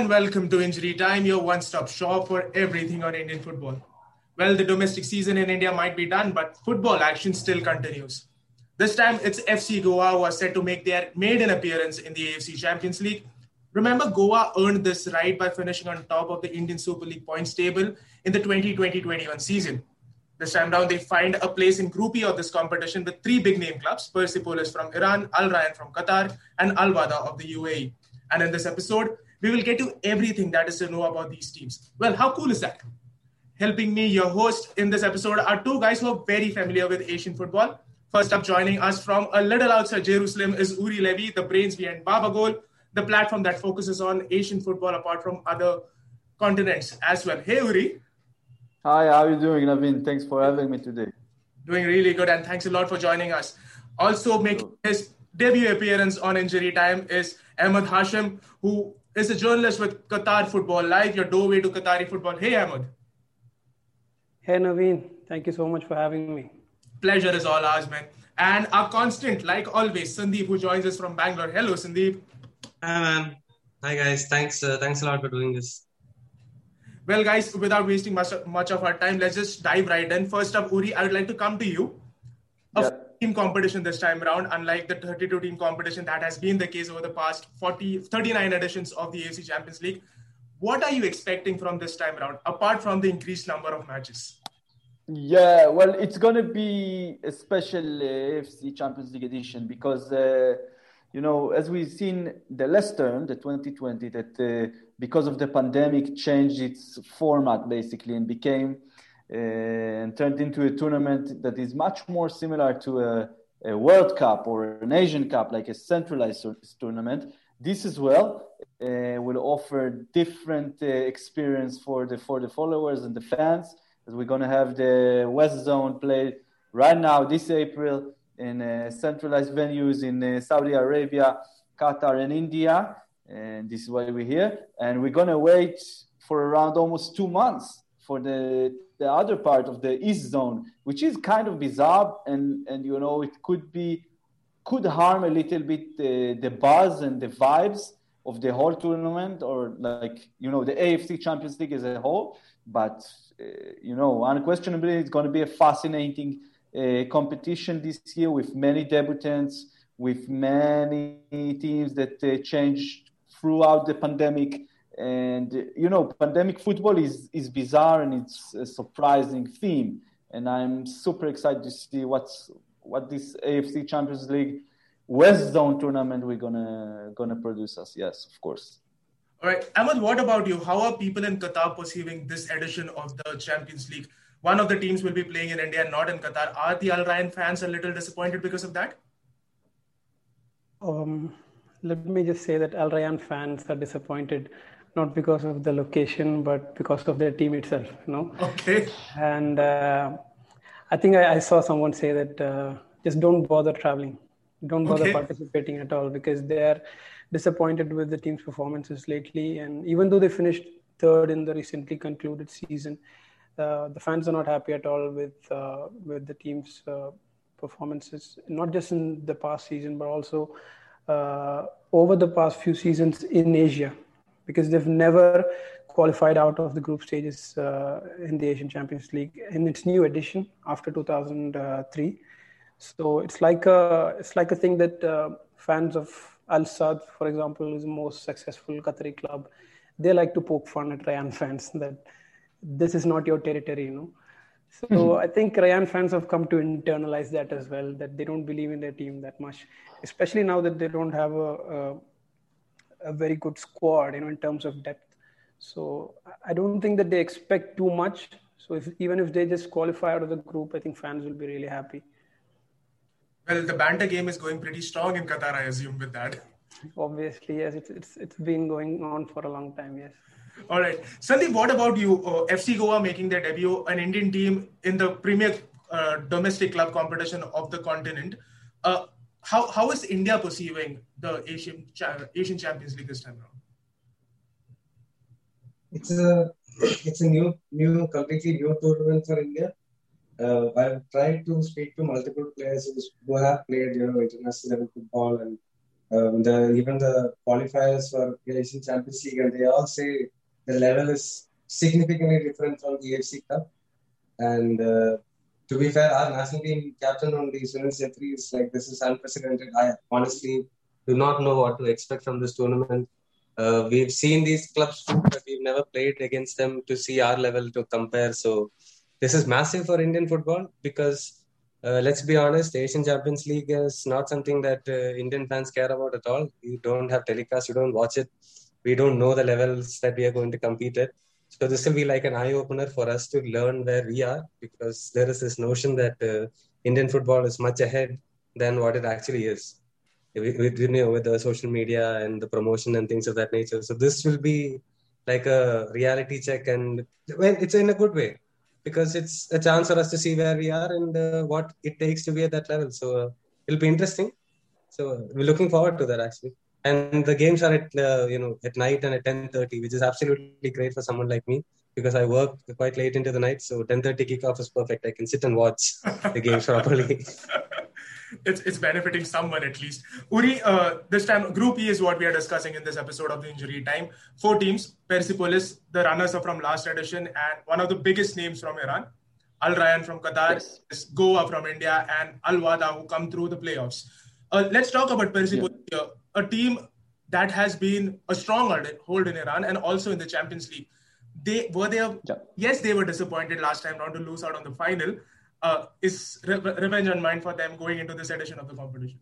and welcome to Injury Time, your one stop shop for everything on Indian football. Well, the domestic season in India might be done, but football action still continues. This time, it's FC Goa who are set to make their maiden appearance in the AFC Champions League. Remember, Goa earned this right by finishing on top of the Indian Super League points table in the 2020 21 season. This time down, they find a place in Group E of this competition with three big name clubs Persepolis from Iran, Al Rayyan from Qatar, and Al Wahda of the UAE. And in this episode, we will get to everything that is to know about these teams. Well, how cool is that? Helping me, your host in this episode, are two guys who are very familiar with Asian football. First up, joining us from a little outside Jerusalem is Uri Levy, the brains behind Baba Goal, the platform that focuses on Asian football apart from other continents as well. Hey, Uri. Hi, how are you doing, Naveen? Thanks for having me today. Doing really good, and thanks a lot for joining us. Also, making his debut appearance on Injury Time is Ahmed Hashim, who is a journalist with Qatar Football Live, your doorway to Qatari football. Hey, Ahmed. Hey, Naveen. Thank you so much for having me. Pleasure is all ours, man. And our constant, like always, Sandeep, who joins us from Bangalore. Hello, Sandeep. Hi, man. Hi, guys. Thanks. Uh, thanks a lot for doing this. Well, guys, without wasting much, much of our time, let's just dive right in. First up, Uri, I would like to come to you. A Yep. Team competition this time around, unlike the 32 team competition that has been the case over the past 40, 39 editions of the AFC Champions League. What are you expecting from this time around, apart from the increased number of matches? Yeah, well, it's going to be a special uh, AFC Champions League edition because, uh, you know, as we've seen the last term, the 2020, that uh, because of the pandemic changed its format basically and became and turned into a tournament that is much more similar to a, a World Cup or an Asian Cup, like a centralized tournament. This as well uh, will offer different uh, experience for the for the followers and the fans. As we're going to have the West Zone play right now this April in uh, centralized venues in uh, Saudi Arabia, Qatar, and India. And this is why we're here. And we're going to wait for around almost two months for the the other part of the East Zone, which is kind of bizarre, and and you know it could be could harm a little bit the, the buzz and the vibes of the whole tournament or like you know the AFC Champions League as a whole. But uh, you know unquestionably it's going to be a fascinating uh, competition this year with many debutants with many teams that uh, changed throughout the pandemic and you know pandemic football is is bizarre and it's a surprising theme and I'm super excited to see what's what this AFC Champions League West Zone tournament we're gonna gonna produce us. Yes, of course. All right, Ahmed, what about you? How are people in Qatar perceiving this edition of the Champions League? One of the teams will be playing in India, not in Qatar. Are the Al Rayyan fans a little disappointed because of that? Um, let me just say that Al Rayyan fans are disappointed not because of the location, but because of their team itself. You know, Okay. and uh, I think I, I saw someone say that uh, just don't bother traveling, don't bother Okay. participating at all because they are disappointed with the team's performances lately. And even though they finished third in the recently concluded season, uh, the fans are not happy at all with uh, with the team's uh, performances, not just in the past season, but also uh, over the past few seasons in Asia, because they've never qualified out of the group stages uh, in the Asian Champions League in its new edition after 2003. So it's like a it's like a thing that uh, fans of Al Sadd, for example, is the most successful Qatari club. They like to poke fun at Rayyan fans that this is not your territory, you know. So I think Rayyan fans have come to internalize that as well, that they don't believe in their team that much, especially now that they don't have a, a, a very good squad, you know, in terms of depth. So I- don't think that they expect too much. So if even if they just qualify out of the group, I think fans will be really happy. Well, the banter game is going pretty strong in Qatar, I assume, with that. Obviously, yes, it's it's it's been going on for a long time. Yes. All right. Sandeep, what about you? Uh, FC Goa making their debut, an Indian team in the premier uh, domestic club competition of the continent. Uh, how, how is India perceiving the Asian, Asian Champions League this time around? It's a it's a new new completely new tournament for India. Uh, I've tried to speak to multiple players who- have played you know international level football and um, the even the qualifiers for Asian Champions League, and they all say the level is significantly different from the AFC Cup. And uh, to be fair, our national team captain only Sunil Chhetri is like this is unprecedented. I honestly do not know what to expect from this tournament. Uh, we've seen these clubs, but we've never played against them to see our level to compare. So this is massive for Indian football because uh, let's be honest, Asian Champions League is not something that uh, Indian fans care about at all. You don't have telecast, you don't watch it. We don't know the levels that we are going to compete at. So this will be like an eye opener for us to learn where we are because there is this notion that uh, Indian football is much ahead than what it actually is. With, with, you know, with the social media and the promotion and things of that nature. So this will be like a reality check, and well, it's in a good way because it's a chance for us to see where we are and uh, what it takes to be at that level. So uh, it'll be interesting. So we're looking forward to that actually. And the games are at uh, you know at night and at ten thirty, which is absolutely great for someone like me because I work quite late into the night. So ten thirty kickoff is perfect. I can sit and watch the games properly. it's it's benefiting someone at least. Uri, uh, this time Group E is what we are discussing in this episode of the Injury Time. Four teams: Persepolis, the runners up from last edition, and one of the biggest names from Iran, Al Rayyan from Qatar, yes. Goa from India, and Al Wahda who come through the playoffs. Uh, let's talk about Persepolis yeah. here, a team that has been a strong hold in Iran and also in the Champions League. They were they yeah. yes they were disappointed last time round to lose out on the final, uh, is re- revenge on mind for them going into this edition of the competition?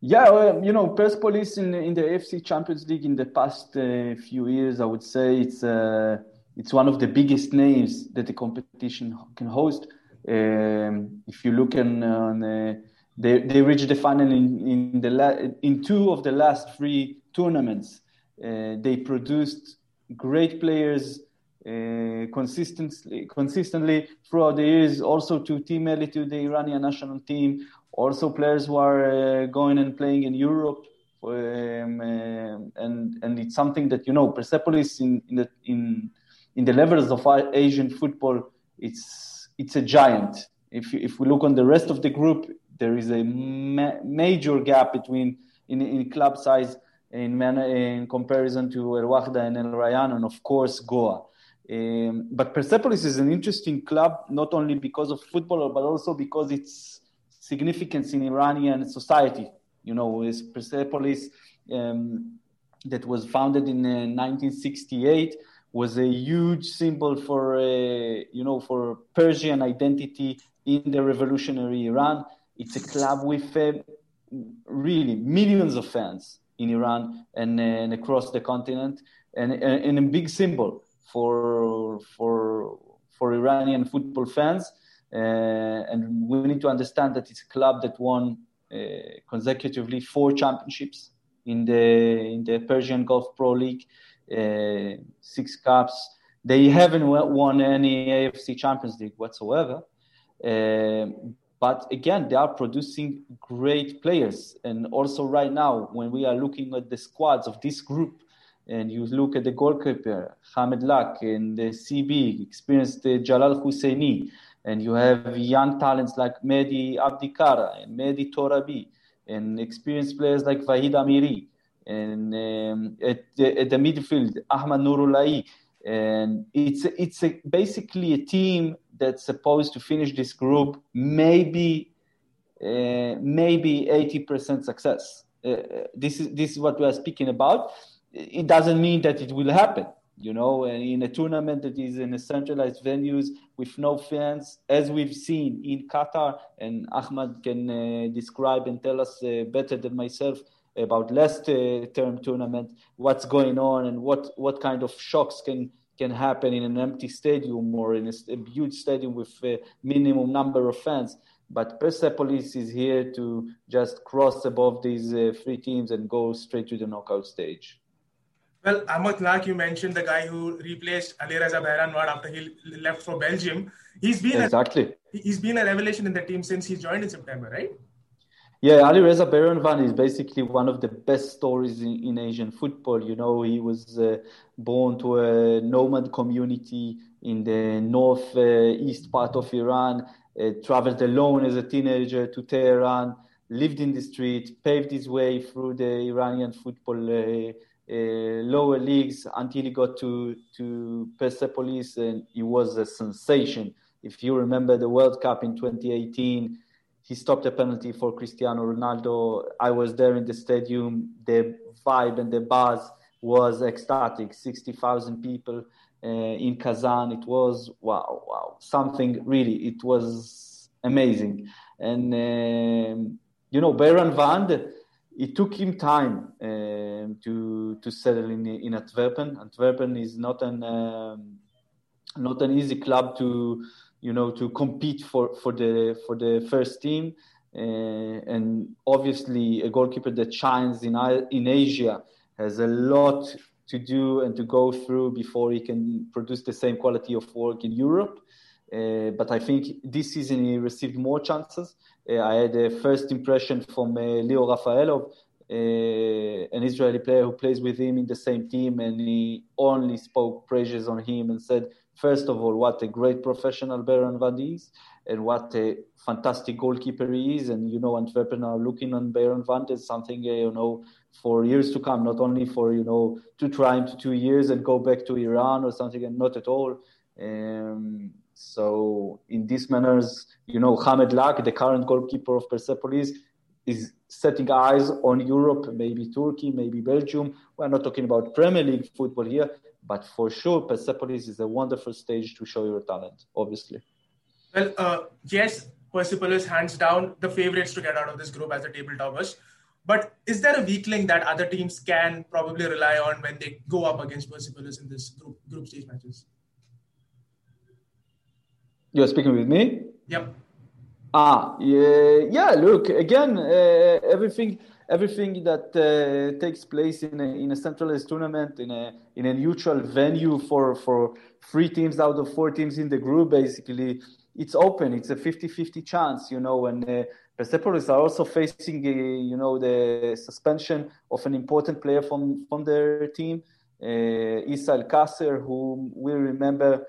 Yeah, well, you know, Persepolis in in the AFC Champions League in the past uh, few years, I would say it's uh, it's one of the biggest names that the competition can host. Um, if you look in, on uh, they they reached the final in in the la- in two of the last three tournaments. Uh, they produced great players uh, consistently consistently throughout the years. Also to Team Melli to the Iranian national team. Also players who are uh, going and playing in Europe. Um, uh, and and it's something that you know Persepolis in in the in in the levels of Asian football, it's it's a giant. If if we look on the rest of the group, there is a ma- major gap between in, in club size in, man, in comparison to El Wahda and El Rayyan, and of course Goa. Um, but Persepolis is an interesting club, not only because of football, but also because its significance in Iranian society. You know, is Persepolis um, that was founded in uh, 1968 was a huge symbol for, uh, you know, for Persian identity in the revolutionary Iran. It's a club with uh, really millions of fans in Iran and, uh, and across the continent, and, and a big symbol for for for Iranian football fans. Uh, and we need to understand that it's a club that won uh, consecutively four championships in the in the Persian Gulf Pro League, uh, six cups. They haven't won any AFC Champions League whatsoever. But again, they are producing great players. And also, right now, when we are looking at the squads of this group, and you look at the goalkeeper, Hamed Lak, and the CB, experienced Jalal Husseini, and you have young talents like Mehdi Abdikara and Mehdi Torabi, and experienced players like Vahid Amiri, and um, at, the, at the midfield, Ahmad Nourollahi. And it's, it's a, basically a team that's supposed to finish this group maybe uh, maybe 80% success. Uh, uh, this is this is what we are speaking about it doesn't mean that it will happen you know in a tournament that is in a centralized venues with no fans as we've seen in qatar and ahmad can uh, describe and tell us uh, better than myself about last uh, term tournament what's going on and what what kind of shocks can can happen in an empty stadium or in a, a huge stadium with a minimum number of fans but Persepolis is here to just cross above these uh, three teams and go straight to the knockout stage. Well, Ahmad Lak, you mentioned the guy who replaced Alireza Beiranvand after he left for Belgium. He's been exactly. A, he's been a revelation in the team since he joined in September, right? Yeah, Ali Reza Beiranvand is basically one of the best stories in, in Asian football. You know, he was uh, born to a nomad community in the northeast uh, part of Iran, uh, traveled alone as a teenager to Tehran, lived in the street, paved his way through the Iranian football uh, uh, lower leagues until he got to to Persepolis, and he was a sensation. If you remember the World Cup in 2018, he stopped a penalty for Cristiano Ronaldo. I was there in the stadium. The vibe and the buzz was ecstatic. 60,000 people uh, in Kazan. It was wow, wow, something really. It was amazing. And um, you know, Beiranvand, it took him time um, to to settle in in Antwerpen. Antwerpen is not an um, not an easy club to you know to compete for for the for the first team. Uh, and obviously, a goalkeeper that shines in in Asia has a lot to do and to go through before he can produce the same quality of work in Europe. Uh, but I think this season he received more chances. Uh, I had a first impression from uh, Lior Refaelov, uh, an Israeli player who plays with him in the same team, and he only spoke praises on him and said, first of all, what a great professional Beiranvand is, and what a fantastic goalkeeper he is. And you know, Antwerpen are looking on Beiranvand as something you know for years to come, not only for you know to try him to two years and go back to Iran or something, and not at all. Um, so in these manners, you know, Hamed Lak, the current goalkeeper of Persepolis, is setting eyes on Europe, maybe Turkey, maybe Belgium. We're not talking about Premier League football here, but for sure, Persepolis is a wonderful stage to show your talent, obviously. Well, uh, yes, Persepolis hands down the favorites to get out of this group as the table toppers. But is there a weak link that other teams can probably rely on when they go up against Persepolis in this group group stage matches? You're speaking with me. Yep. Ah, yeah, yeah. Look again. Uh, everything, everything that uh, takes place in a, in a centralized tournament in a in a neutral venue for for three teams out of four teams in the group, basically, it's open. It's a 50-50 chance, you know, and. Uh, Persepolis are also facing, uh, you know, the suspension of an important player from from their team, uh, Isa Kasser, who we remember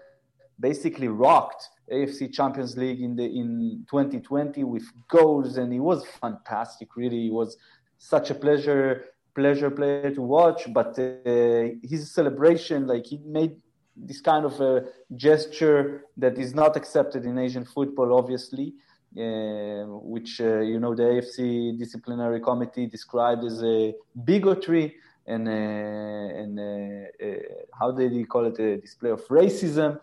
basically rocked AFC Champions League in the in 2020 with goals, and he was fantastic. Really, he was such a pleasure pleasure player to watch. But uh, his celebration, like he made this kind of a gesture that is not accepted in Asian football, obviously. Uh, which uh, you know the AFC disciplinary committee described as a bigotry and, uh, and uh, uh, how did he call it a display of racism.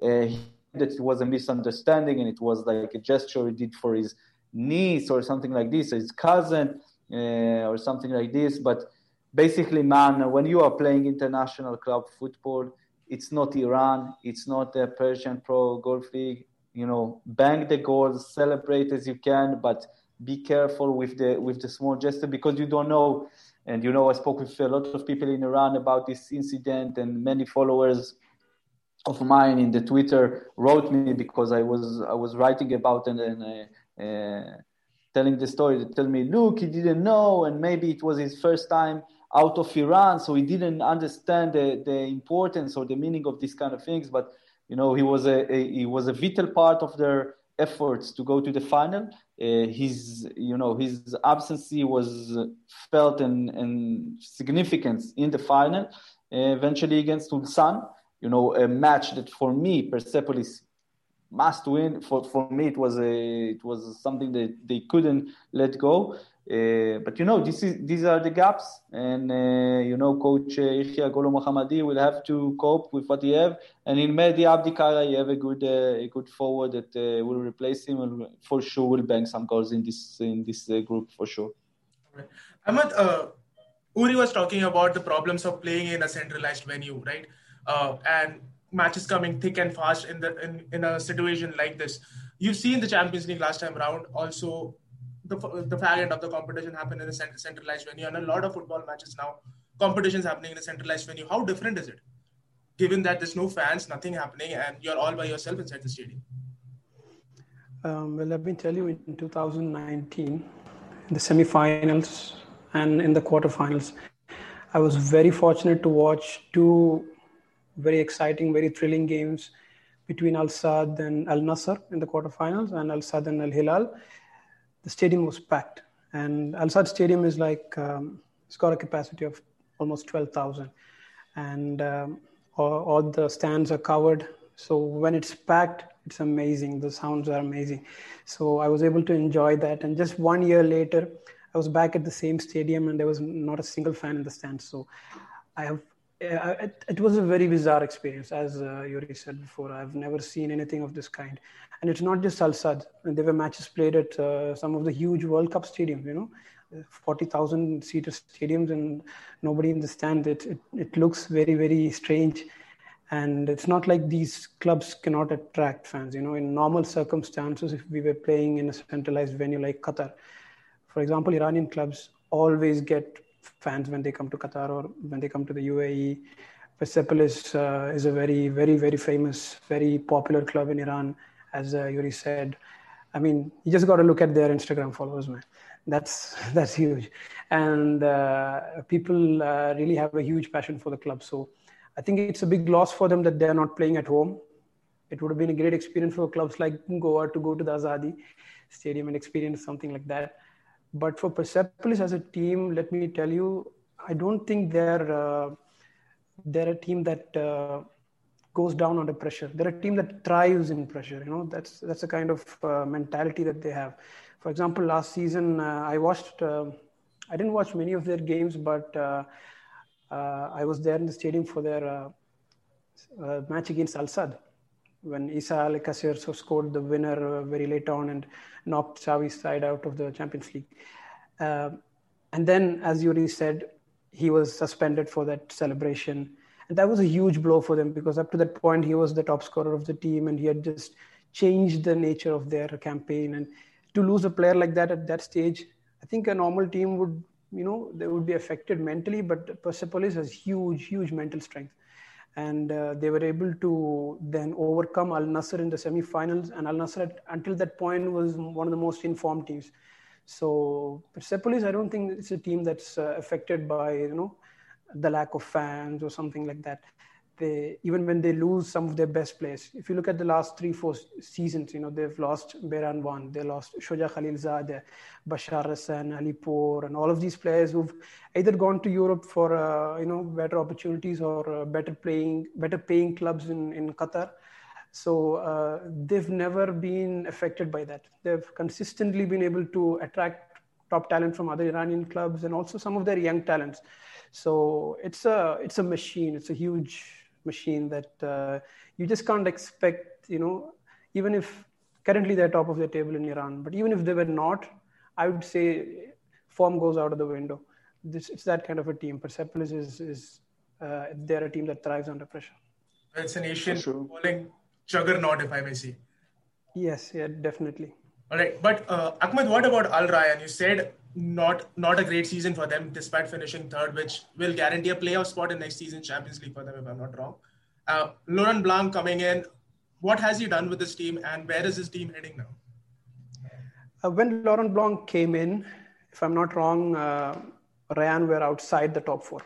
that it was a misunderstanding and it was like a gesture he did for his niece or something like this, his cousin or something like this. But basically, man, when you are playing international club football, it's not Iran, it's not the Persian Pro Gulf League, you know bang the goals celebrate as you can but be careful with the with the small gesture because you don't know and you know i spoke with a lot of people in iran about this incident and many followers of mine in the twitter wrote me because i was i was writing about it and uh, uh, telling the story they tell me look he didn't know and maybe it was his first time out of iran so he didn't understand the, the importance or the meaning of these kind of things but you know, he was a, a he was a vital part of their efforts to go to the final. Uh, his, you know, his absence was felt and, and significance in the final. Uh, eventually against Ulsan, you know, a match that for me, Persepolis must win. For for me, it was a it was something that they couldn't let go. Uh, but you know, this is these are the gaps, and uh, you know, Coach uh, Golmohammadi will have to cope with what he have. And in Mehdi Abdikara, you have a good uh, a good forward that uh, will replace him, and for sure will bang some goals in this in this uh, group for sure. Right. Ahmed, uh, Uri was talking about the problems of playing in a centralized venue, right? and matches coming thick and fast in the in, in a situation like this. You've seen the Champions League last time around. Also, the, the fag end of the competition happen in a centralized venue and a lot of football matches now competitions happening in a centralized venue how different is it given that there's no fans nothing happening and you're all by yourself inside the stadium um, well let me tell you in 2019 in the semifinals and in the quarterfinals i was very fortunate to watch two very exciting very thrilling games between al Sadd and al Nassr in the quarterfinals and al Sadd and al Hilal the stadium was packed. And Al Sadd Stadium is like, um, it's got a capacity of almost 12,000. And um, all, all the stands are covered. So when it's packed, it's amazing. The sounds are amazing. So I was able to enjoy that. And just one year later, I was back at the same stadium and there was not a single fan in the stands. So I have it, it, was a very bizarre experience, as uh, Yuri said before. I've never seen anything of this kind. And it's not just Al Sadd. There were matches played at uh, some of the huge World Cup stadiums, you know, 40,000 seater stadiums and nobody in the stand. It, it, it looks very, very strange. And it's not like these clubs cannot attract fans. You know, in normal circumstances, if we were playing in a centralized venue like Qatar, for example, Iranian clubs always get fans when they come to Qatar or when they come to the UAE. Persepolis uh, is a very, very, very famous, very popular club in Iran, as uh, Yuri said. I mean, you just got to look at their Instagram followers, man. That's that's huge, and uh, people uh, really have a huge passion for the club. So, I think it's a big loss for them that they're not playing at home. It would have been a great experience for clubs like Goa to go to the Azadi Stadium and experience something like that. But for Persepolis as a team, let me tell you, I don't think they're uh, they're a team that uh, goes down under pressure. They're a team that thrives in pressure. You know, that's that's a kind of uh, mentality that they have. For example, last season uh, I watched. Uh, I didn't watch many of their games, but uh, I was there in the stadium for their match against Al Sadd when Isa Al Qasir scored the winner very late on and knocked Xavi's side out of the Champions League. Uh, and then, as Yuri said, he was suspended for that celebration. And that was a huge blow for them because up to that point, he was the top scorer of the team and he had just changed the nature of their campaign. And to lose a player like that at that stage, I think a normal team would, you know, they would be affected mentally, but Persepolis has huge, huge mental strength and uh, they were able to then overcome Al Nassr in the semi-finals. And Al Nassr, until that point, was one of the most informed teams. So Persepolis, I don't think it's a team that's uh, affected by you know the lack of fans or something like that they even when they lose some of their best players. If you look at the last three, four seasons, you know they've lost Beiranvand, they lost Shoja Khalilzad, Bashar Hassan, Alipur, and all of these players who've either gone to Europe for uh, you know better opportunities or uh, better playing, better paying clubs in in Qatar. So uh, they've never been affected by that. They've consistently been able to attract top talent from other Iranian clubs and also some of their young talents. So it's a it's a machine. It's a huge machine that uh, you just can't expect, you know, even if currently they're top of the table in Iran, but even if they were not, I would say form goes out of the window. This, it's that kind of a team. Persepolis is, is uh, they're a team that thrives under pressure. It's an Asian sure. footballing juggernaut, if I may say. Yes, yeah, definitely. All right, but uh, Ahmed, what about Al Rayyan? You said not not a great season for them, despite finishing third, which will guarantee a playoff spot in next season Champions League for them, if I'm not wrong. Uh, Laurent Blanc coming in, what has he done with this team, and where is his team heading now? Uh, when Laurent Blanc came in, if I'm not wrong, uh, Rayyan were outside the top four.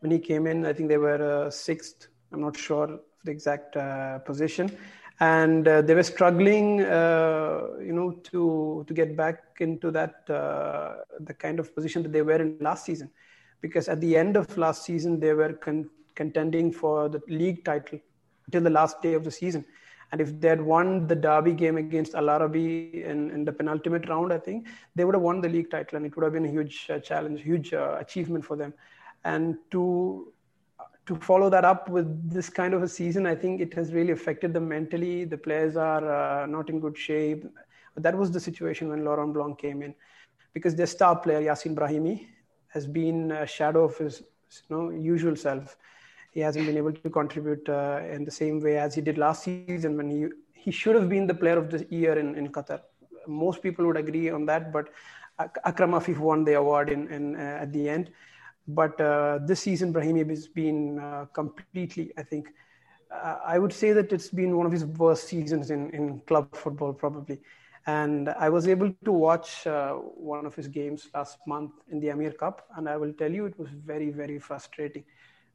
When he came in, I think they were uh, sixth. I'm not sure the exact uh, position and uh, they were struggling, uh, you know, to to get back into that uh, the kind of position that they were in last season, because at the end of last season they were con- contending for the league title until the last day of the season. And if they had won the derby game against Al Arabi in, in the penultimate round, I think they would have won the league title, and it would have been a huge uh, challenge, huge uh, achievement for them. And to to follow that up with this kind of a season, I think it has really affected them mentally. The players are uh, not in good shape. But that was the situation when Laurent Blanc came in, because their star player Yacine Brahimi has been a shadow of his you know, usual self. He hasn't been able to contribute uh, in the same way as he did last season when he he should have been the player of the year in, in Qatar. Most people would agree on that, but Akram Afif won the award in, in uh, at the end. But uh, this season, Brahimi has been uh, completely, I think, uh, I would say that it's been one of his worst seasons in, in club football, probably. And I was able to watch uh, one of his games last month in the Amir Cup. And I will tell you, it was very, very frustrating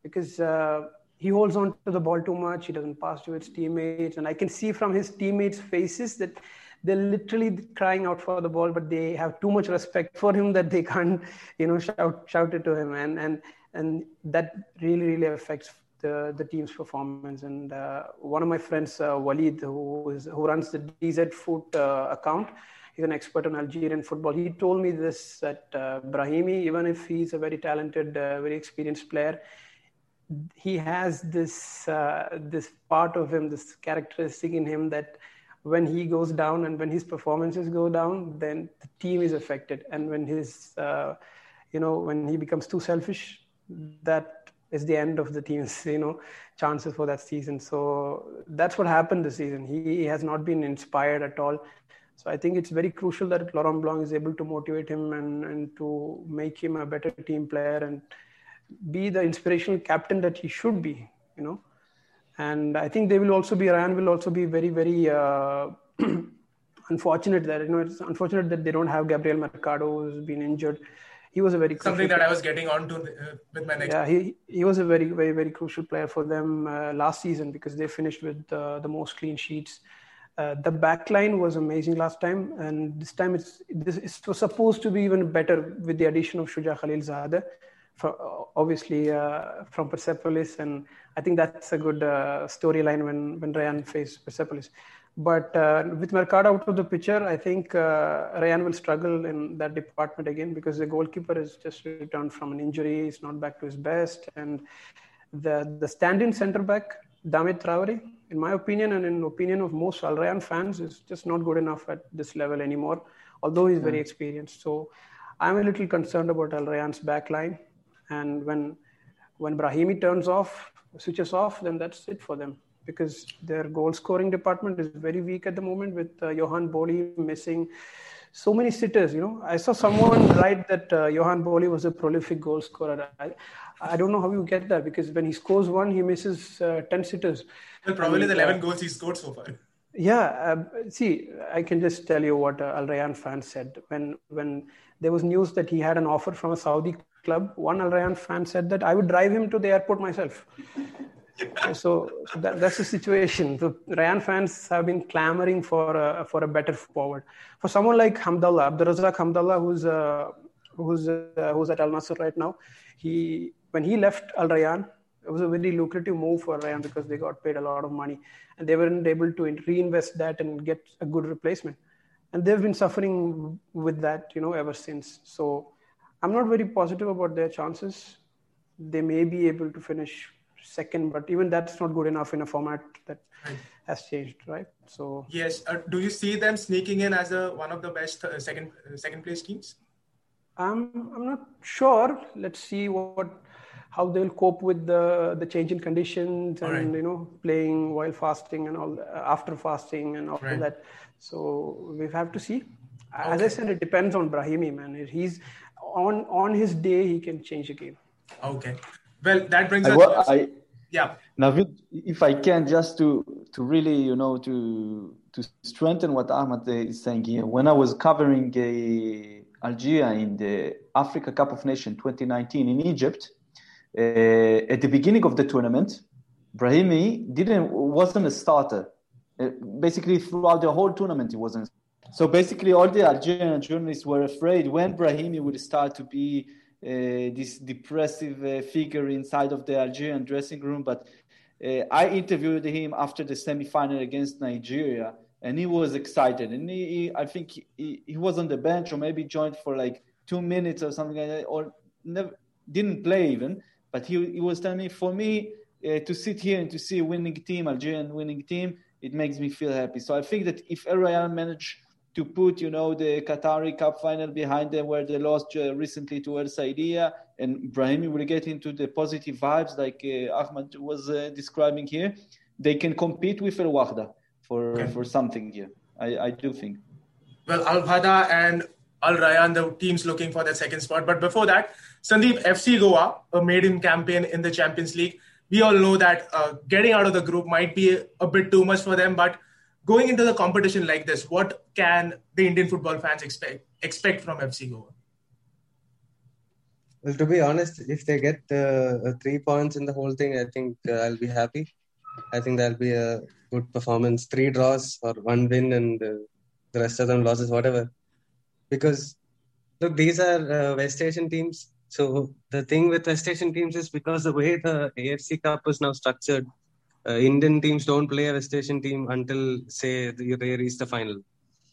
because uh, he holds on to the ball too much. He doesn't pass to his teammates. And I can see from his teammates' faces that they're literally crying out for the ball, but they have too much respect for him that they can't, you know, shout shout it to him, and and and that really really affects the the team's performance. And uh, one of my friends, uh, Walid, who is who runs the DZ Foot uh, account, he's an expert on Algerian football. He told me this that uh, Brahimi, even if he's a very talented, uh, very experienced player, he has this uh, this part of him, this characteristic in him that when he goes down and when his performances go down, then the team is affected. And when his, uh, you know, when he becomes too selfish, that is the end of the team's, you know, chances for that season. So that's what happened this season. He, has not been inspired at all. So I think it's very crucial that Laurent Blanc is able to motivate him and, and to make him a better team player and be the inspirational captain that he should be, you know and I think they will also be Rayan will also be very very uh, unfortunate that you know it's unfortunate that they don't have Gabriel Mercado who's been injured. He was a very something that I was getting on to uh, with my next. Yeah, he he was a very very very crucial player for them uh, last season because they finished with uh, the most clean sheets. Uh, the back line was amazing last time, and this time it's this it was supposed to be even better with the addition of Shuja Khalilzadeh from, obviously uh, from Persepolis, and I think that's a good uh, storyline when when Rayan faced Persepolis. But uh, with Mercado out of the picture, I think uh, Rayan will struggle in that department again because the goalkeeper has just returned from an injury. He's not back to his best, and the the stand-in centre back Damit Traore, in my opinion, and in opinion of most Al Rayan fans, is just not good enough at this level anymore. Although he's very experienced, so I'm a little concerned about Al Rayan's back line and when when Brahimi turns off, switches off, then that's it for them because their goal scoring department is very weak at the moment with uh, Yohan Boli missing so many sitters. You know, I saw someone write that uh, Yohan Boli was a prolific goal scorer. I, I don't know how you get that because when he scores one, he misses uh, 10 sitters. Well, probably and, the 11 uh, goals he scored so far. Yeah, uh, see, I can just tell you what uh, Al Rayan fans said when when there was news that he had an offer from a Saudi club, one Al Rayan fan said that I would drive him to the airport myself. so, so that, that's the situation. The Rayan fans have been clamoring for a, for a better forward. For someone like Hamdallah, Abdurazak Hamdallah, who's uh, who's uh, who's at Al Nassr right now, he when he left Al Rayan, it was a very lucrative move for Rayan because they got paid a lot of money and they weren't able to reinvest that and get a good replacement. And they've been suffering with that, you know, ever since. So I'm not very positive about their chances. They may be able to finish second, but even that's not good enough in a format that right. has changed, right? So yes, uh, do you see them sneaking in as a one of the best uh, second uh, second place teams? I'm I'm not sure. Let's see what how they'll cope with the the change in conditions and right. you know playing while fasting and all uh, after fasting and all right. that. So we have to see. As okay. I said, it depends on Brahimi, man. He's on on his day he can change the game. Okay. Well, that brings I, us. I, yeah. Now, if I can, just to to really, you know, to to strengthen what Ahmad is saying here. When I was covering uh, Algeria in the Africa Cup of Nations 2019 in Egypt, uh, at the beginning of the tournament, Brahimi didn't wasn't a starter. Uh, basically, throughout the whole tournament, he wasn't so basically, all the Algerian journalists were afraid when Brahimi would start to be uh, this depressive uh, figure inside of the Algerian dressing room. But uh, I interviewed him after the semifinal against Nigeria, and he was excited. And he, he I think he, he, was on the bench or maybe joined for like two minutes or something like that, or never didn't play even. But he, he was telling me, for me, uh, to sit here and to see a winning team, Algerian winning team, it makes me feel happy. So I think that if Al Rayyan managed to put, you know, the Qatari Cup final behind them where they lost uh, recently to El Saidia and Brahimi will get into the positive vibes like uh, Ahmad was uh, describing here. They can compete with El Wahda for, okay. for something here. I, I do think. Well, Al Wahda and Al Rayyan, the teams looking for that second spot. But before that, Sandeep, FC Goa, a maiden campaign in the Champions League. We all know that uh, getting out of the group might be a bit too much for them, but going into the competition like this, what can the Indian football fans expect expect from FC Goa? Well, to be honest, if they get uh, three points in the whole thing, I think uh, I'll be happy. I think that'll be a good performance. Three draws or one win, and uh, the rest of them losses, whatever. Because look, these are uh, West Asian teams. So the thing with West Asian teams is because the way the AFC Cup is now structured, uh, Indian teams don't play a West Asian team until say they reach the final.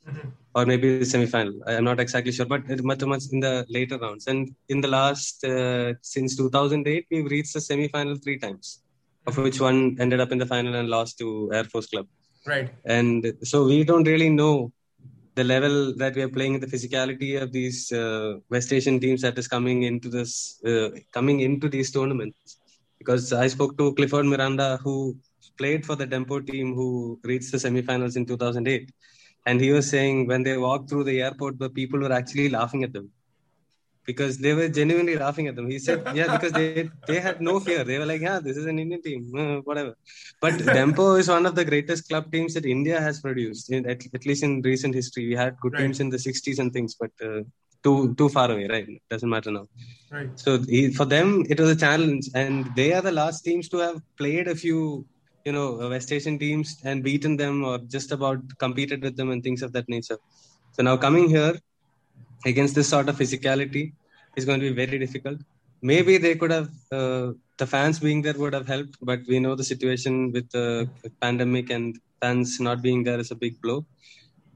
Mm-hmm. Or maybe the semi-final. I'm not exactly sure, but much much in the later rounds. And in the last uh, since 2008, we've reached the semi-final three times, of mm-hmm. which one ended up in the final and lost to Air Force Club. Right. And so we don't really know the level that we are playing, the physicality of these uh, West Asian teams that is coming into this, uh, coming into these tournaments. Because I spoke to Clifford Miranda, who played for the Dempo team, who reached the semifinals in 2008, and he was saying when they walked through the airport, the people were actually laughing at them because they were genuinely laughing at them. He said, "Yeah, because they they had no fear. They were like, yeah, this is an Indian team, uh, whatever." But Dempo is one of the greatest club teams that India has produced, at, at least in recent history. We had good right. teams in the '60s and things, but uh, too too far away, right? Doesn't matter now. Right. So he, for them, it was a challenge, and they are the last teams to have played a few. You know, West Asian teams and beaten them, or just about competed with them, and things of that nature. So now coming here, against this sort of physicality is going to be very difficult. Maybe they could have uh, the fans being there would have helped, but we know the situation with the pandemic and fans not being there is a big blow.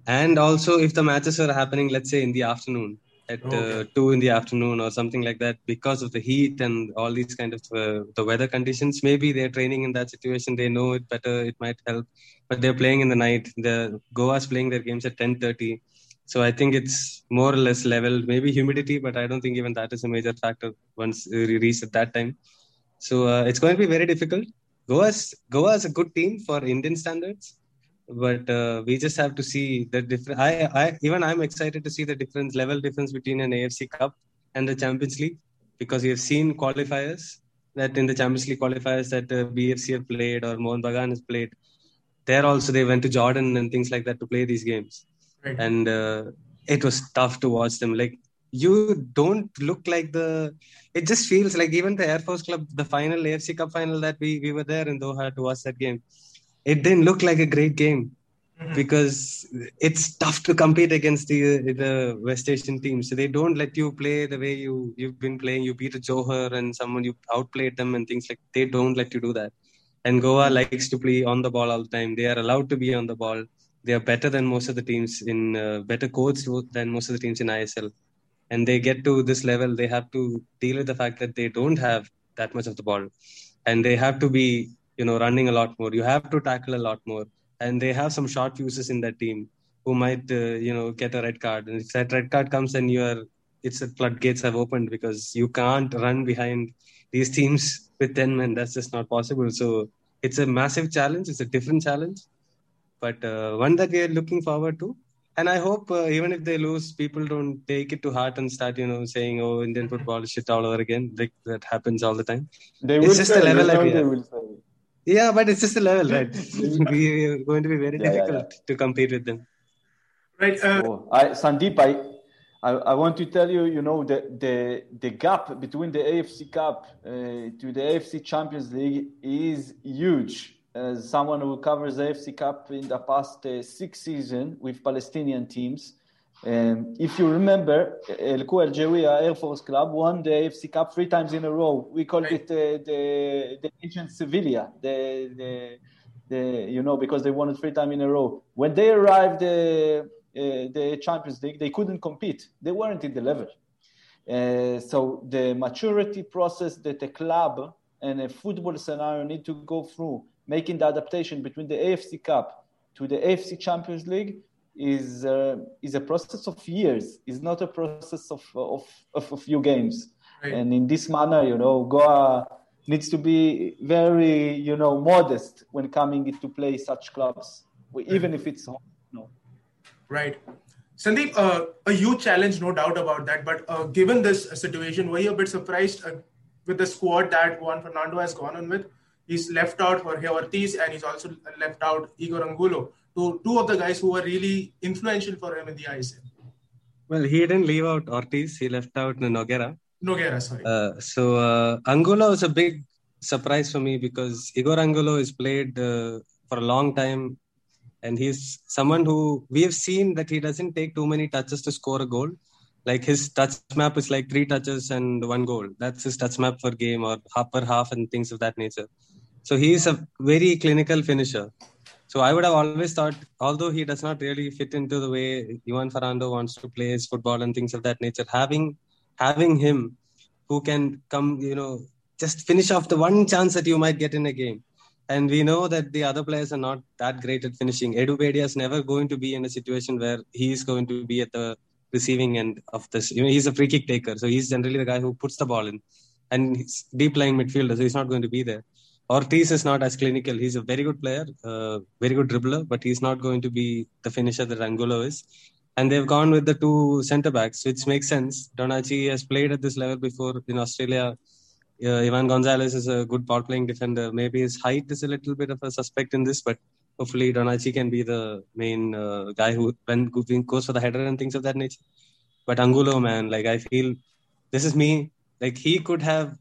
And also, if the matches are happening, let's say in the afternoon at uh, okay. uh, two in the afternoon or something like that, because of the heat and all these kind of uh, the weather conditions, maybe they're training in that situation. They know it better. It might help, but they're playing in the night. The Goa's playing their games at ten thirty so I think it's more or less level, maybe humidity, but I don't think even that is a major factor once we reach at that time. So uh, it's going to be very difficult. Goa's Goa is a good team for Indian standards, but uh, we just have to see the difference. I, I even I'm excited to see the difference level difference between an AFC Cup and the Champions League because we have seen qualifiers that in the Champions League qualifiers that uh, BFC have played or Mohun Bagan has played. There also they went to Jordan and things like that to play these games right. and uh, it was tough to watch them. Like you don't look like the. It just feels like even the Air Force Club, the final AFC Cup final that we we were there in Doha to watch that game. It didn't look like a great game mm-hmm. because it's tough to compete against the the West Asian teams. So they don't let you play the way you you've been playing. You beat a Johor and someone you outplayed them and things like they don't let you do that. And Goa likes to play on the ball all the time. They are allowed to be on the ball they are better than most of the teams in uh, better coached than most of the teams in ISL. And they get to this level, they have to deal with the fact that they don't have that much of the ball, and they have to be, you know, running a lot more. You have to tackle a lot more, and they have some short fuses in that team who might, uh, you know, get a red card. And if that red card comes, then you are, it's the floodgates have opened because you can't run behind these teams with ten men. That's just not possible. So it's a massive challenge. It's a different challenge but uh, one that we are looking forward to. And I hope uh, even if they lose, people don't take it to heart and start, you know, saying, "Oh, Indian football is shit all over again." Like that happens all the time. They it's just say, a level that we have. Yeah, but it's just a level, right? we are going to be very yeah, difficult yeah, yeah. to compete with them. Right. Uh, oh, I, Sandeep, I, I, I, want to tell you, you know, the the the gap between the AFC Cup uh, to the AFC Champions League is huge as someone who covers the AFC Cup in the past uh, six seasons with Palestinian teams. Um, if you remember, El Kuwait Air Force Club won the AFC Cup three times in a row. We called right. it uh, the the ancient Sevilla, the, the the you know because they won it three times in a row. When they arrived uh, uh, the Champions League, they couldn't compete. They weren't in the level. Uh, so the maturity process that a club and a football scenario need to go through making the adaptation between the AFC Cup to the AFC Champions League is uh, is a process of years. It's not a process of of, of a few games. Right. And in this manner, you know, Goa needs to be very, you know, modest when coming to play such clubs, even if it's home. No. Right. Sandeep, uh, a huge challenge, no doubt about that. But uh, given this situation, were you a bit surprised uh, with the squad that Juan Fernando has gone on with? he's left out Jorge Ortiz and he's also left out Igor Angulo, two, two of the guys who were really influential for him in the ISL. Well, he didn't leave out Ortiz, he left out Noguera. Noguera, sorry. Uh, so uh, Angulo was a big surprise for me because Igor Angulo has played uh, for a long time and he's someone who we have seen that he doesn't take too many touches to score a goal. Like his touch map is like three touches and one goal. That's his touch map for game or half per half and things of that nature. So he is a very clinical finisher. So I would have always thought, although he does not really fit into the way Ivan Ferrando wants to play his football and things of that nature, having having him who can come, you know, just finish off the one chance that you might get in a game and we know that the other players are not that great at finishing. Edu Bedia is never going to be in a situation where he is going to be at the receiving end of this. You know, he's a free kick taker, so he's generally the guy who puts the ball in, and he's deep line midfielder, so he's not going to be there. Ortiz is not as clinical. He's a very good player, uh, very good dribbler, but he's not going to be the finisher that Angulo is. And they've gone with the two centre backs, which makes sense. Donachie has played at this level before in Australia uh, Ivan Gonzalez is a good ball playing defender. Maybe his height is a little bit of a suspect in this, but hopefully Donachie can be the main uh, guy who when goes for the header and things of that nature. But Angulo, man, like I feel this is me. Like he could have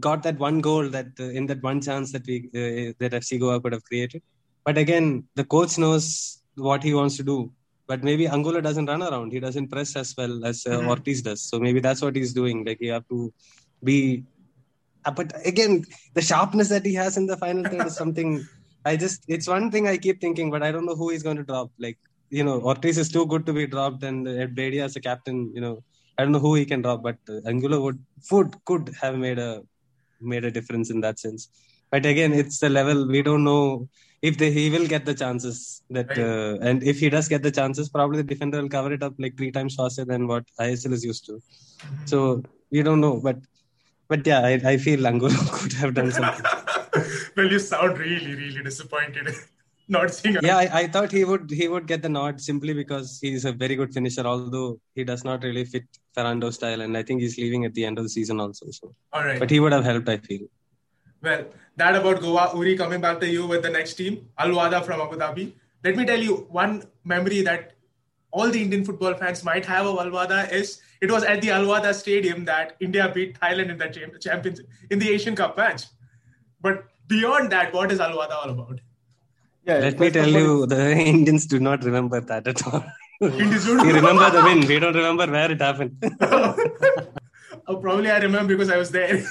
got that one goal that uh, in that one chance that we uh, that FC Goa could have created. But again, the coach knows what he wants to do. But maybe Angulo doesn't run around. He doesn't press as well as uh, mm-hmm. Ortiz does. So maybe that's what he's doing. Like you have to be uh, but again, the sharpness that he has in the final third is something. I just it's one thing I keep thinking, but I don't know who he's going to drop. Like you know, Ortiz is too good to be dropped, and Ed Bedia as a captain, you know, I don't know who he can drop, but uh, Angulo would would could have made a made a difference in that sense. But again, it's the level we don't know if they, he will get the chances that right. uh, and if he does get the chances, probably the defender will cover it up like three times faster than what ISL is used to. So we don't know, but but yeah, I, I feel Angulo could have done something. well, you sound really, really disappointed. Not seeing. Yeah, I, I, thought he would he would get the nod simply because he's a very good finisher. Although he does not really fit Ferrando style, and I think he's leaving at the end of the season also. So, all right. But he would have helped, I feel. Well, that about Goa. Uri, coming back to you with the next team, Al Wahda from Abu Dhabi. Let me tell you one memory that all the Indian football fans might have of Al Wahda is it was at the Al Wahda Stadium that India beat Thailand in the champions in the Asian Cup match. But beyond that, what is Al Wahda all about? Yeah, let me tell you, the Indians do not remember that at all. we remember the win. We don't remember where it happened. oh, probably I remember because I was there.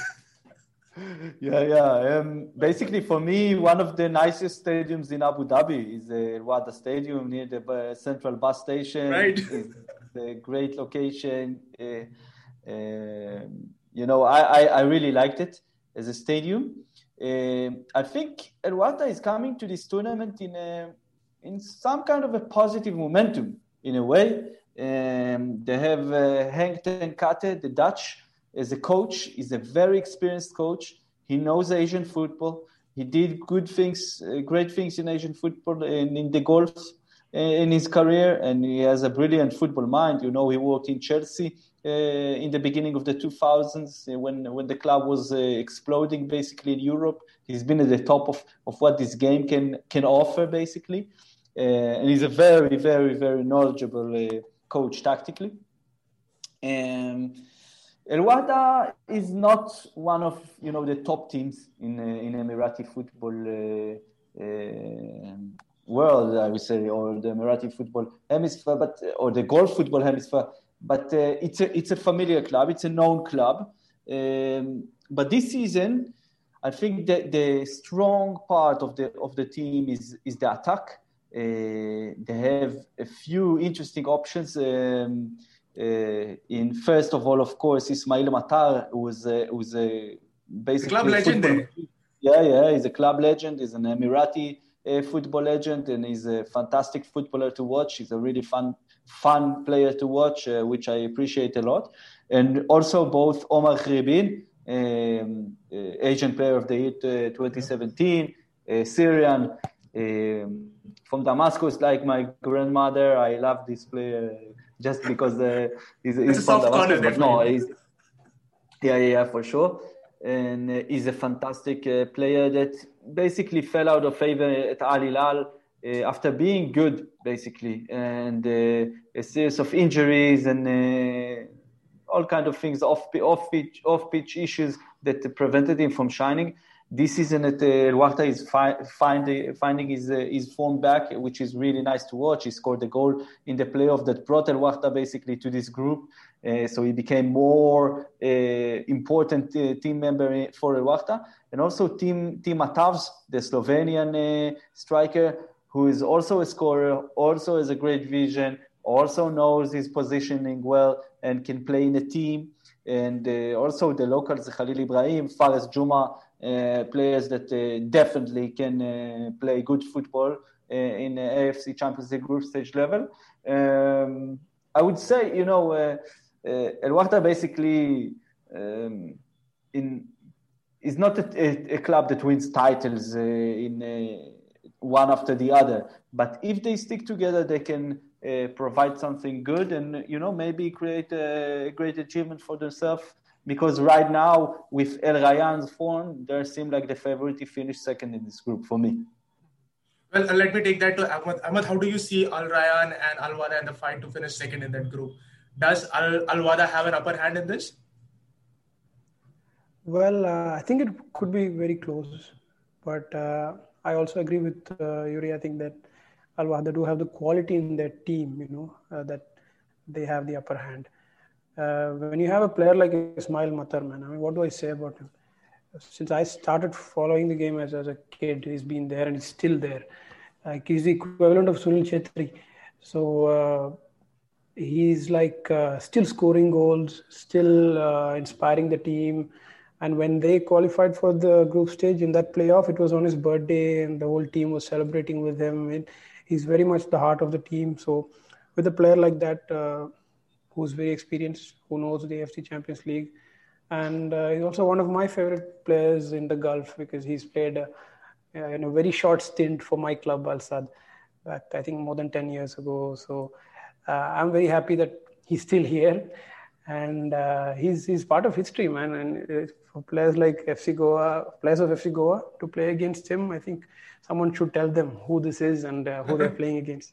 yeah, yeah. Um, basically, for me, one of the nicest stadiums in Abu Dhabi is the Wahda Stadium near the uh, central bus station. Right. It's a great location. Uh, uh, you know, I, I, I, really liked it as a stadium. Uh, I think Wahda is coming to this tournament in a, in some kind of a positive momentum in a way. Um, they have uh, Henk ten Cate, the Dutch, as a coach. He's a very experienced coach. He knows Asian football. He did good things, uh, great things in Asian football and in the Gulf uh, in his career, and he has a brilliant football mind. You know, he worked in Chelsea uh, in the beginning of the 2000s uh, when when the club was uh, exploding basically in Europe. He's been at the top of, of what this game can can offer basically, uh, and he's a very very very knowledgeable coach tactically. And Al Wahda is not one of you know the top teams in uh, in Emirati football uh, uh, world, I would say, or the Emirati football hemisphere, but or the Gulf football hemisphere. But uh, it's a it's a familiar club. It's a known club. Um, but this season, I think that the strong part of the of the team is is the attack. Uh, they have a few interesting options. Um, uh, in first of all, of course, Ismail Matar, who was uh, was a basically club legend. Yeah, yeah, he's a club legend. He's an Emirati uh, football legend, and he's a fantastic footballer to watch. He's a really fun fun player to watch, uh, which I appreciate a lot. And also both Omar Khribin, um, uh, Asian Player of the Year 2017, uh, Syrian um, from Damascus, like my grandmother. I love this player just because uh, he's, he's from Damascus. But no, he's, yeah, yeah, for sure. And uh, he's a fantastic uh, player that basically fell out of favor at Al Hilal uh, after being good, basically, and uh, a series of injuries and uh, all kind of things off off pitch off pitch issues that prevented him from shining. this season at Wahda is fi- find, finding his, uh, his form back, which is really nice to watch. He scored a goal in the playoff that brought El Wahda basically to this group. Uh, so he became more uh, important uh, team member for El Wahda. And also Tim, Tim Matavž, the Slovenian uh, striker, who is also a scorer, also has a great vision, also knows his positioning well and can play in a team. And uh, also the locals, Khalil Ibrahim, Fares Juma, uh, players that uh, definitely can uh, play good football in AFC Champions League group stage level. Um, I would say, you know, El Wahda basically um, in is not a, a, a, club that wins titles in one after the other. But if they stick together, they can uh, provide something good and you know maybe create a great achievement for themselves because right now with El Rayan's form, they seem like the favorite to finish second in this group for me. Well, uh, let me take that to Ahmad. Ahmad, how do you see Al Rayan and Al Wahda in the fight to finish second in that group? Does Al Al Wahda have an upper hand in this? Well, uh, I think it could be very close, but uh, I also agree with uh, Yuri. I think that Al Wahda do have the quality in their team, you know, uh, that they have the upper hand uh, when you have a player like Ismail Matar, man, I mean, what do I say about him? Since I started following the game as, as a kid, he's been there and he's still there. Like he's the equivalent of Sunil Chhetri. So uh, he's like uh, still scoring goals, still uh, inspiring the team. And when they qualified for the group stage in that playoff, it was on his birthday, and the whole team was celebrating with him. And he's very much the heart of the team. So with a player like that, uh, who's very experienced, who knows the AFC Champions League. And uh, he's also one of my favorite players in the Gulf because he's played uh, in a very short stint for my club, Al Sadd, back I think more than 10 years ago. So uh, I'm very happy that he's still here. And uh, he's, he's part of history, man. And uh, for players like FC Goa, players of FC Goa to play against him, I think someone should tell them who this is and uh, who they're playing against.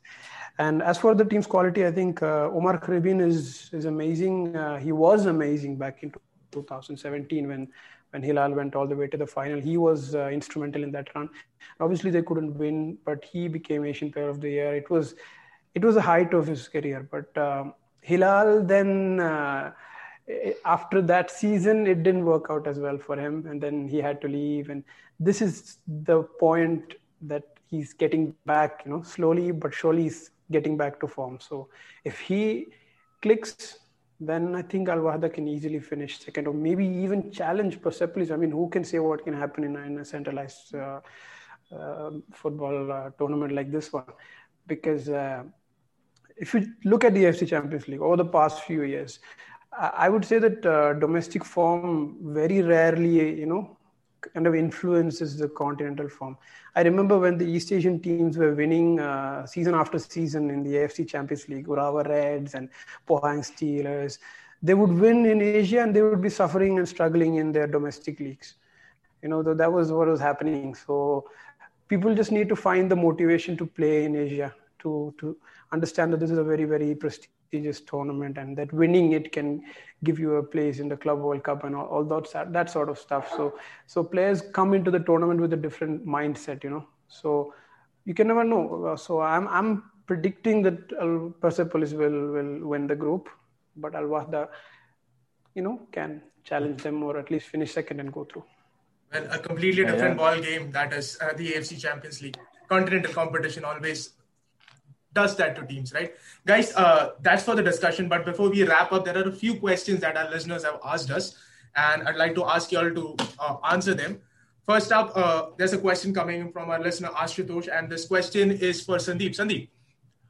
And as for the team's quality, I think uh, Omar Khribin is is amazing. Uh, he was amazing back in 2017 when when Hilal went all the way to the final. He was uh, instrumental in that run. Obviously, they couldn't win, but he became Asian Player of the Year. It was it was the height of his career. But um, Hilal then. Uh, after that season it didn't work out as well for him and then he had to leave and this is the point that he's getting back you know slowly but surely he's getting back to form. So if he clicks, then I think Al Wahda can easily finish second or maybe even challenge Persepolis. I mean, who can say what can happen in a, in a centralized uh, uh, football uh, tournament like this one? Because uh, if you look at the AFC Champions League over the past few years, I would say that uh, domestic form very rarely, you know, kind of influences the continental form. I remember when the East Asian teams were winning uh, season after season in the AFC Champions League, Urawa Reds and Pohang Steelers. They would win in Asia and they would be suffering and struggling in their domestic leagues. You know, that was what was happening. So people just need to find the motivation to play in Asia to to understand that this is a very very prestigious prestigious tournament and that winning it can give you a place in the club world cup and all, all that that sort of stuff. So so players come into the tournament with a different mindset you know. So you can never know. So i'm i'm predicting that Al Persepolis will will win the group but Al Wahda you know can challenge them or at least finish second and go through. Well a completely different yeah. ball game that is uh, the AFC Champions League. Continental competition always does that to teams, right? Guys, uh, that's for the discussion. But before we wrap up, there are a few questions that our listeners have asked us, and I'd like to ask you all to uh, answer them. First up, uh, there's a question coming from our listener Ashutosh, and this question is for Sandeep. Sandeep,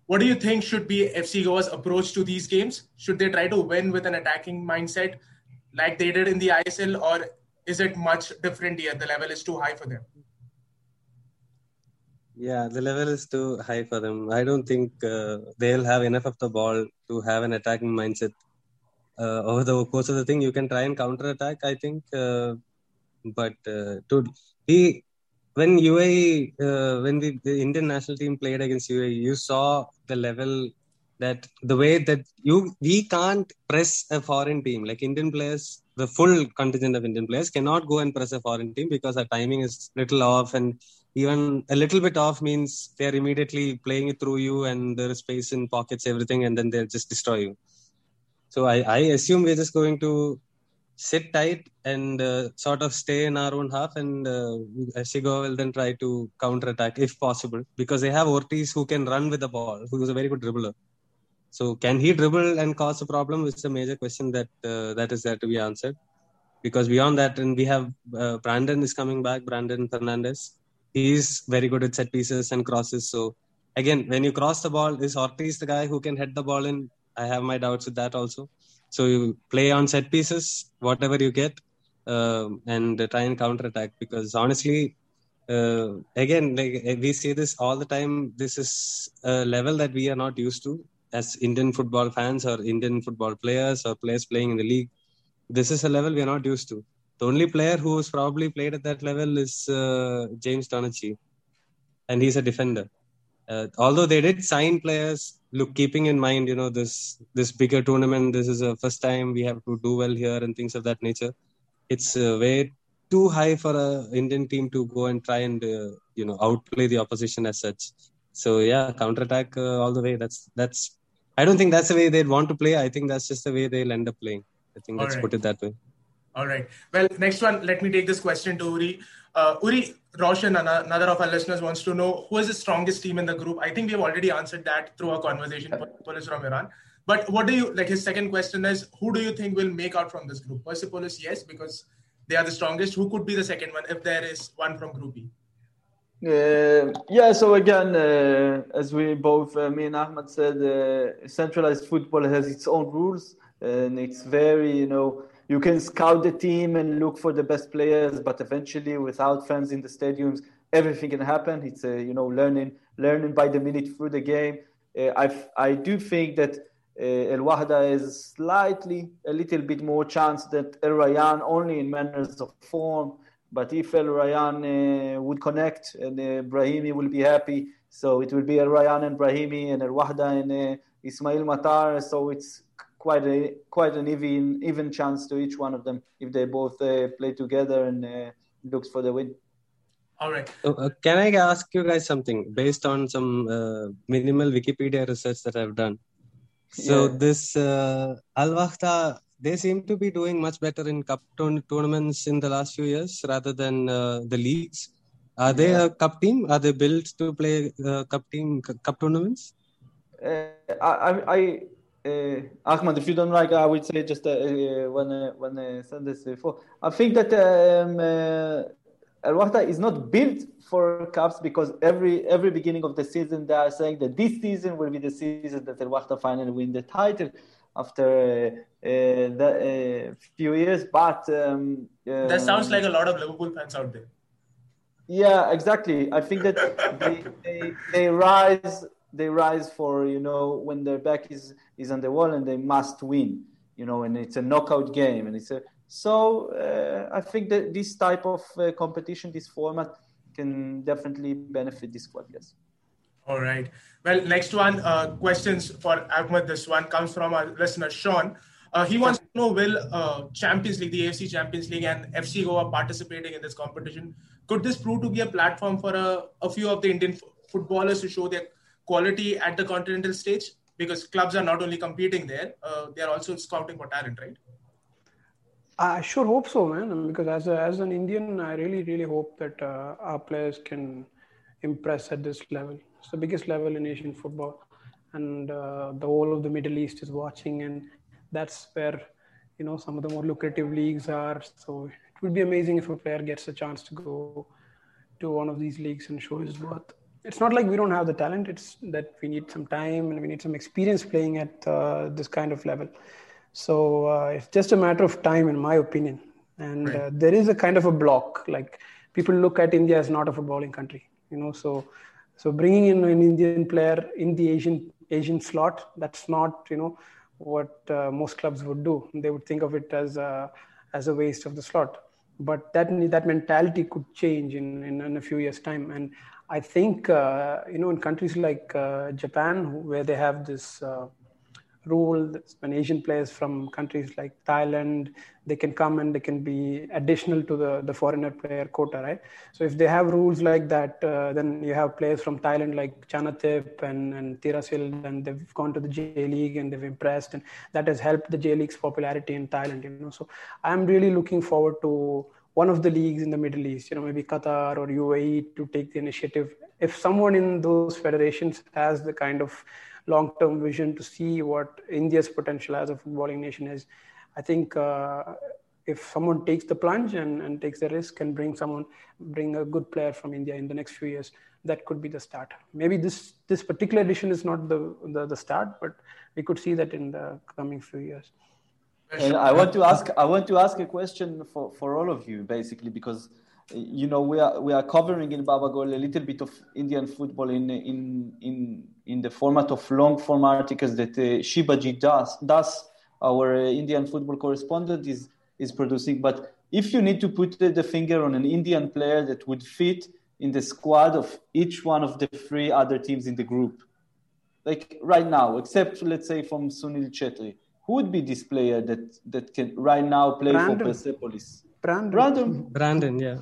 what do you think should be FC Goa's approach to these games? Should they try to win with an attacking mindset like they did in the ISL, or is it much different here? The level is too high for them. Yeah, the level is too high for them. I don't think uh, they'll have enough of the ball to have an attacking mindset. Uh, over the course of the thing, you can try and counter attack. I think, uh, but uh, to he when UAE uh, when the, the Indian national team played against UAE, you saw the level that the way that you we can't press a foreign team like Indian players the full contingent of Indian players cannot go and press a foreign team because our timing is little off and even a little bit off means they're immediately playing it through you and there is space in pockets, everything, and then they'll just destroy you. So I, I assume we're just going to sit tight and uh, sort of stay in our own half and uh, will then try to counter attack if possible because they have Ortiz who can run with the ball, who is a very good dribbler. So can he dribble and cause a problem? Is a major question that uh, that is there to be answered. Because beyond that, and we have uh, Brandon is coming back, Brandon Fernandez. He's very good at set pieces and crosses. So again, when you cross the ball, is Ortiz the guy who can head the ball in? I have my doubts with that also. So you play on set pieces, whatever you get, uh, and try and counter attack. Because honestly, uh, again, like we say this all the time. This is a level that we are not used to as Indian football fans or Indian football players or players playing in the league. This is a level we are not used to. The only player who has probably played at that level is uh, James Donachie, and he's a defender. Uh, although they did sign players, look, keeping in mind, you know, this this bigger tournament, this is the first time we have to do well here and things of that nature. It's uh, way too high for a Indian team to go and try and uh, you know outplay the opposition as such. So yeah, counter attack uh, all the way. That's that's I don't think that's the way they'd want to play. I think that's just the way they'll end up playing. I think let's right. put it that way. All right. Well, next one, let me take this question to Uri. Uh, Uri, Roshan, another of our listeners, wants to know who is the strongest team in the group. I think we have already answered that through our conversation. Persepolis from Iran. But what do you like? His second question is who do you think will make out from this group? Persepolis, yes, because they are the strongest. Who could be the second one if there is one from Group E? Uh, yeah, so again, uh, as we both, uh, me and Ahmad said, uh, centralized football has its own rules, and it's very, you know, you can scout the team and look for the best players, but eventually, without fans in the stadiums, everything can happen. It's, a, you know, learning, learning by the minute through the game. Uh, I, I do think that El Wahda is slightly, a little bit more chance than El Rayan, only in manners of form. But if El Rayan uh, would connect and uh, Brahimi will be happy, so it will be El Rayan and Brahimi and El Wahda and uh, Ismail Matar. So it's quite a quite an even even chance to each one of them if they both uh, play together and uh, looks for the win. All right. Uh, can I ask you guys something based on some minimal Wikipedia research that I've done? So yeah. this Al Wahda they seem to be doing much better in cup tournaments in the last few years rather than uh, the leagues. Are they a cup team? Are they built to play uh, cup team cup tournaments? Uh, I, I uh, Ahmad, if you don't like, I would say just uh, uh, when uh, when I said this before. I think that um, Al Wahda is not built for cups because every every beginning of the season they are saying that this season will be the season that Al Wahda finally win the title after uh, the uh, few years. But um, that sounds like a lot of Liverpool fans out there. Yeah, exactly. I think that they, they, they rise they rise for you know when their back is is on the wall and they must win. You know, and it's a knockout game, and it's a so uh, I think that this type of uh, competition, this format, can definitely benefit this squad. Yes. All right. Well, next one, uh, questions for Ahmed. This one comes from our listener, Sean. Uh, he wants to know will uh, Champions League, the AFC Champions League, and FC Goa participating in this competition? Could this prove to be a platform for a, a few of the Indian f- footballers to show their quality at the continental stage? Because clubs are not only competing there, uh, they are also scouting for talent, right? I sure hope so, man. Because as a, as an Indian, I really really hope that uh, our players can impress at this level. It's the biggest level in Asian football, and uh, the whole of the Middle East is watching, and that's where you know some of the more lucrative leagues are. So it would be amazing if a player gets a chance to go to one of these leagues and show his worth. It's not like we don't have the talent; it's that we need some time and we need some experience playing at uh, this kind of level. So uh, it's just a matter of time, in my opinion. And right. Uh, there is a kind of a block. Like people look at India as not a footballing country, you know. So so bringing in an Indian player in the Asian Asian slot, that's not you know what uh, most clubs would do. They would think of it as a, as a waste of the slot. But that that mentality could change in, in, in a few years' time. And I think uh, you know in countries like uh, Japan, where they have this uh, rule when Asian players from countries like Thailand they can come and they can be additional to the the foreigner player quota, right? So if they have rules like that, uh, then you have players from Thailand like Chanathip and and Teerasil, and they've gone to the J League and they've impressed, and that has helped the J League's popularity in Thailand. You know, so I'm really looking forward to one of the leagues in the Middle East, you know, maybe Qatar or UAE to take the initiative. If someone in those federations has the kind of long-term vision to see what India's potential as a footballing nation is, I think uh, if someone takes the plunge and, and takes the risk and bring someone, bring a good player from India in the next few years, that could be the start. Maybe this this particular edition is not the, the, the start, but we could see that in the coming few years. And I want to ask I want to ask a question for, for all of you basically because you know we are we are covering in Baba Babagol a little bit of Indian football in in in in the format of long form articles that uh, Shibaji does does our uh, Indian football correspondent is is producing. But if you need to put the finger on an Indian player that would fit in the squad of each one of the three other teams in the group, like right now, except let's say from Sunil Chhetri, who would be this player that that can right now play Brandon. for Persepolis? Brandon. Brandon. Brandon, yeah.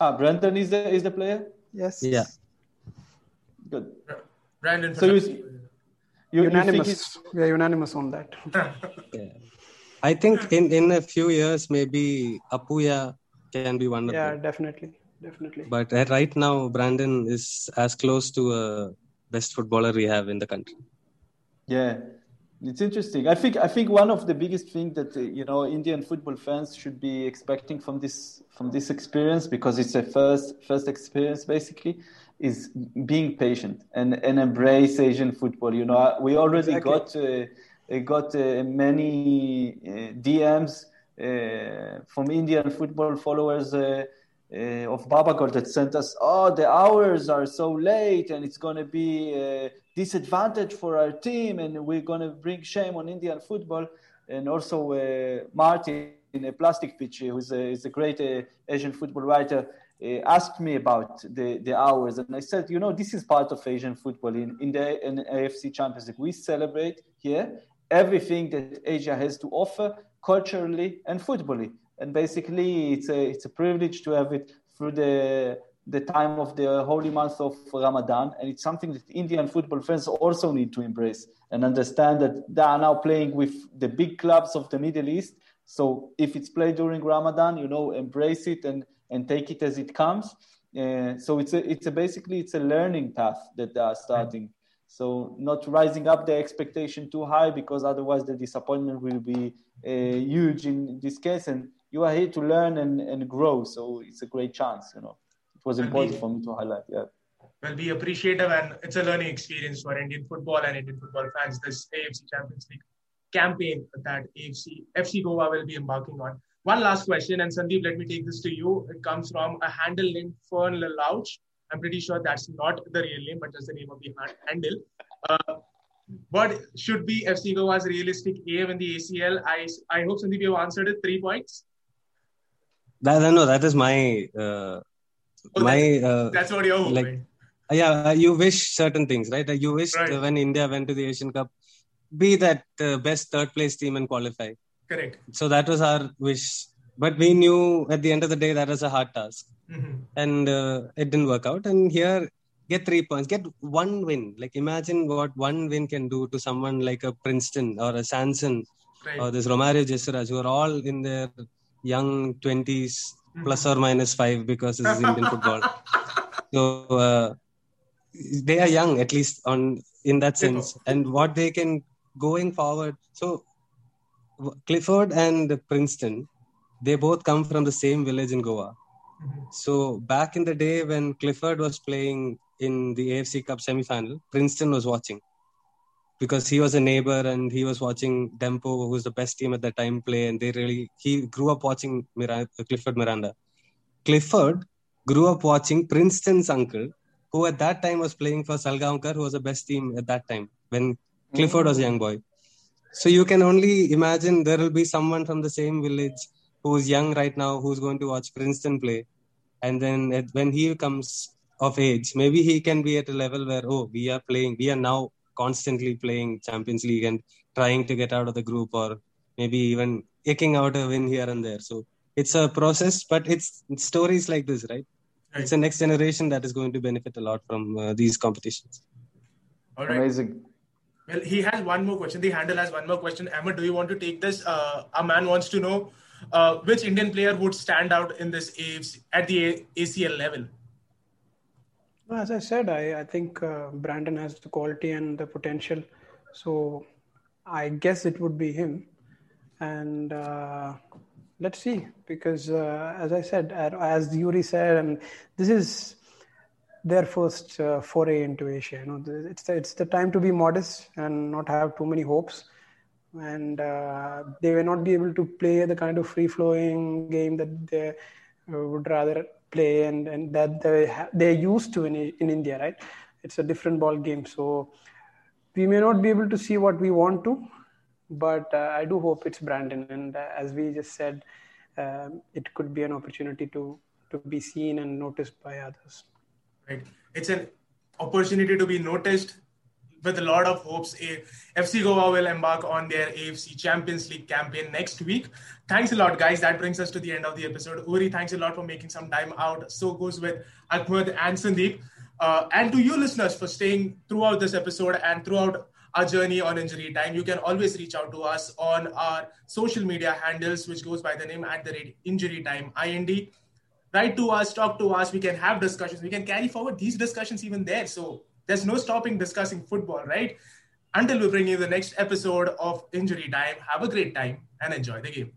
Ah, Brandon is the is the player. Yes. Yeah. Good. Brandon. So you, you, unanimous. You we are unanimous on that. yeah. I think in, in a few years, maybe Apuia can be one of yeah, them. Yeah, definitely. Definitely. But right now, Brandon is as close to a best footballer we have in the country. Yeah, it's interesting. I think I think one of the biggest things that uh, you know Indian football fans should be expecting from this from this experience because it's a first first experience basically is being patient and, and embrace Asian football. You know, we already exactly. got uh, got uh, many uh, DMs uh, from Indian football followers. Uh, uh, of Babagol that sent us, oh, the hours are so late and it's going to be a disadvantage for our team and we're going to bring shame on Indian football. And also Martin, a plastic pitch, who's a, is a great Asian football writer, uh, asked me about the, the hours, and I said, you know, this is part of Asian football. In, in the in AFC Champions League, we celebrate here everything that Asia has to offer culturally and footballly. And basically, it's a it's a privilege to have it through the the time of the holy month of Ramadan, and it's something that Indian football fans also need to embrace and understand that they are now playing with the big clubs of the Middle East. So if it's played during Ramadan, you know, embrace it and and take it as it comes. Uh, so it's a, it's a basically it's a learning path that they are starting. Right. So not rising up the expectation too high because otherwise the disappointment will be uh, huge in this case. And you are here to learn and, and grow. So it's a great chance. You know, it was important for me to highlight. Yeah. Well, be appreciative, and it's a learning experience for Indian football and Indian football fans. This AFC Champions League campaign that AFC FC Goa will be embarking on. One last question, and Sandeep, let me take this to you. It comes from a handle named Fern Lelouch. I'm pretty sure that's not the real name, but just the name of the handle. Uh, what should be FC Goa's realistic aim in the ACL? I, I hope Sandeep you have answered it. Three points. That, no, that is my uh, oh, my. Uh, that's what you're hoping. Like, yeah, uh, you wish certain things, right? You wish right. when India went to the Asian Cup, be that uh, best third place team and qualify. Correct. So that was our wish. But we knew at the end of the day that was a hard task. Mm-hmm. And uh, it didn't work out. And here, get three points, get one win. Like imagine what one win can do to someone like a Princeton or a Sanson right. or this Romario Jesuraj, who are all in their young 20s mm-hmm. plus or minus five because this is Indian football. So uh, they are young, at least on in that sense. And what they can going forward. So Clifford and Princeton, they both come from the same village in Goa. Mm-hmm. So back in the day when Clifford was playing in the AFC Cup semi-final, Princeton was watching because he was a neighbor and he was watching Dempo, who was the best team at that time, play. And they really he grew up watching Miranda, Clifford Miranda. Clifford grew up watching Princeton's uncle, who at that time was playing for Salgaonkar, who was the best team at that time when Clifford was a young boy. So you can only imagine there will be someone from the same village who's young right now who's going to watch Princeton play. And then when he comes of age, maybe he can be at a level where, oh, we are playing, we are now constantly playing Champions League and trying to get out of the group or maybe even eking out a win here and there. So it's a process, but it's, it's stories like this, right? Right. It's the next generation that is going to benefit a lot from uh, these competitions. All right. Amazing. Well, he has one more question. The handle has one more question. Ahmed, do you want to take this? Uh, a man wants to know uh, which Indian player would stand out in this AFC at the A- ACL level. As I said, I, I think uh, Brandon has the quality and the potential. So I guess it would be him. And uh, let's see, because uh, as I said, as Yuri said, and this is their first uh, foray into Asia. You know, it's the, it's the time to be modest and not have too many hopes. And uh, they will not be able to play the kind of free flowing game that they uh, would rather play and, and that they ha- they're used to in, in India, right? It's a different ball game. So we may not be able to see what we want to, but uh, I do hope it's Brandon. And uh, as we just said, um, it could be an opportunity to to be seen and noticed by others. Right. It's an opportunity to be noticed with a lot of hopes. FC Goa will embark on their AFC Champions League campaign next week. Thanks a lot, guys. That brings us to the end of the episode. Uri, thanks a lot for making some time out. So goes with Ahmed and Sandeep. Uh, and to you listeners for staying throughout this episode and throughout our journey on injury time. You can always reach out to us on our social media handles, which goes by the name at the rate injury time IND. Write to us, talk to us. We can have discussions. We can carry forward these discussions even there. So there's no stopping discussing football, right? Until we bring you the next episode of Injury Time. Have a great time and enjoy the game.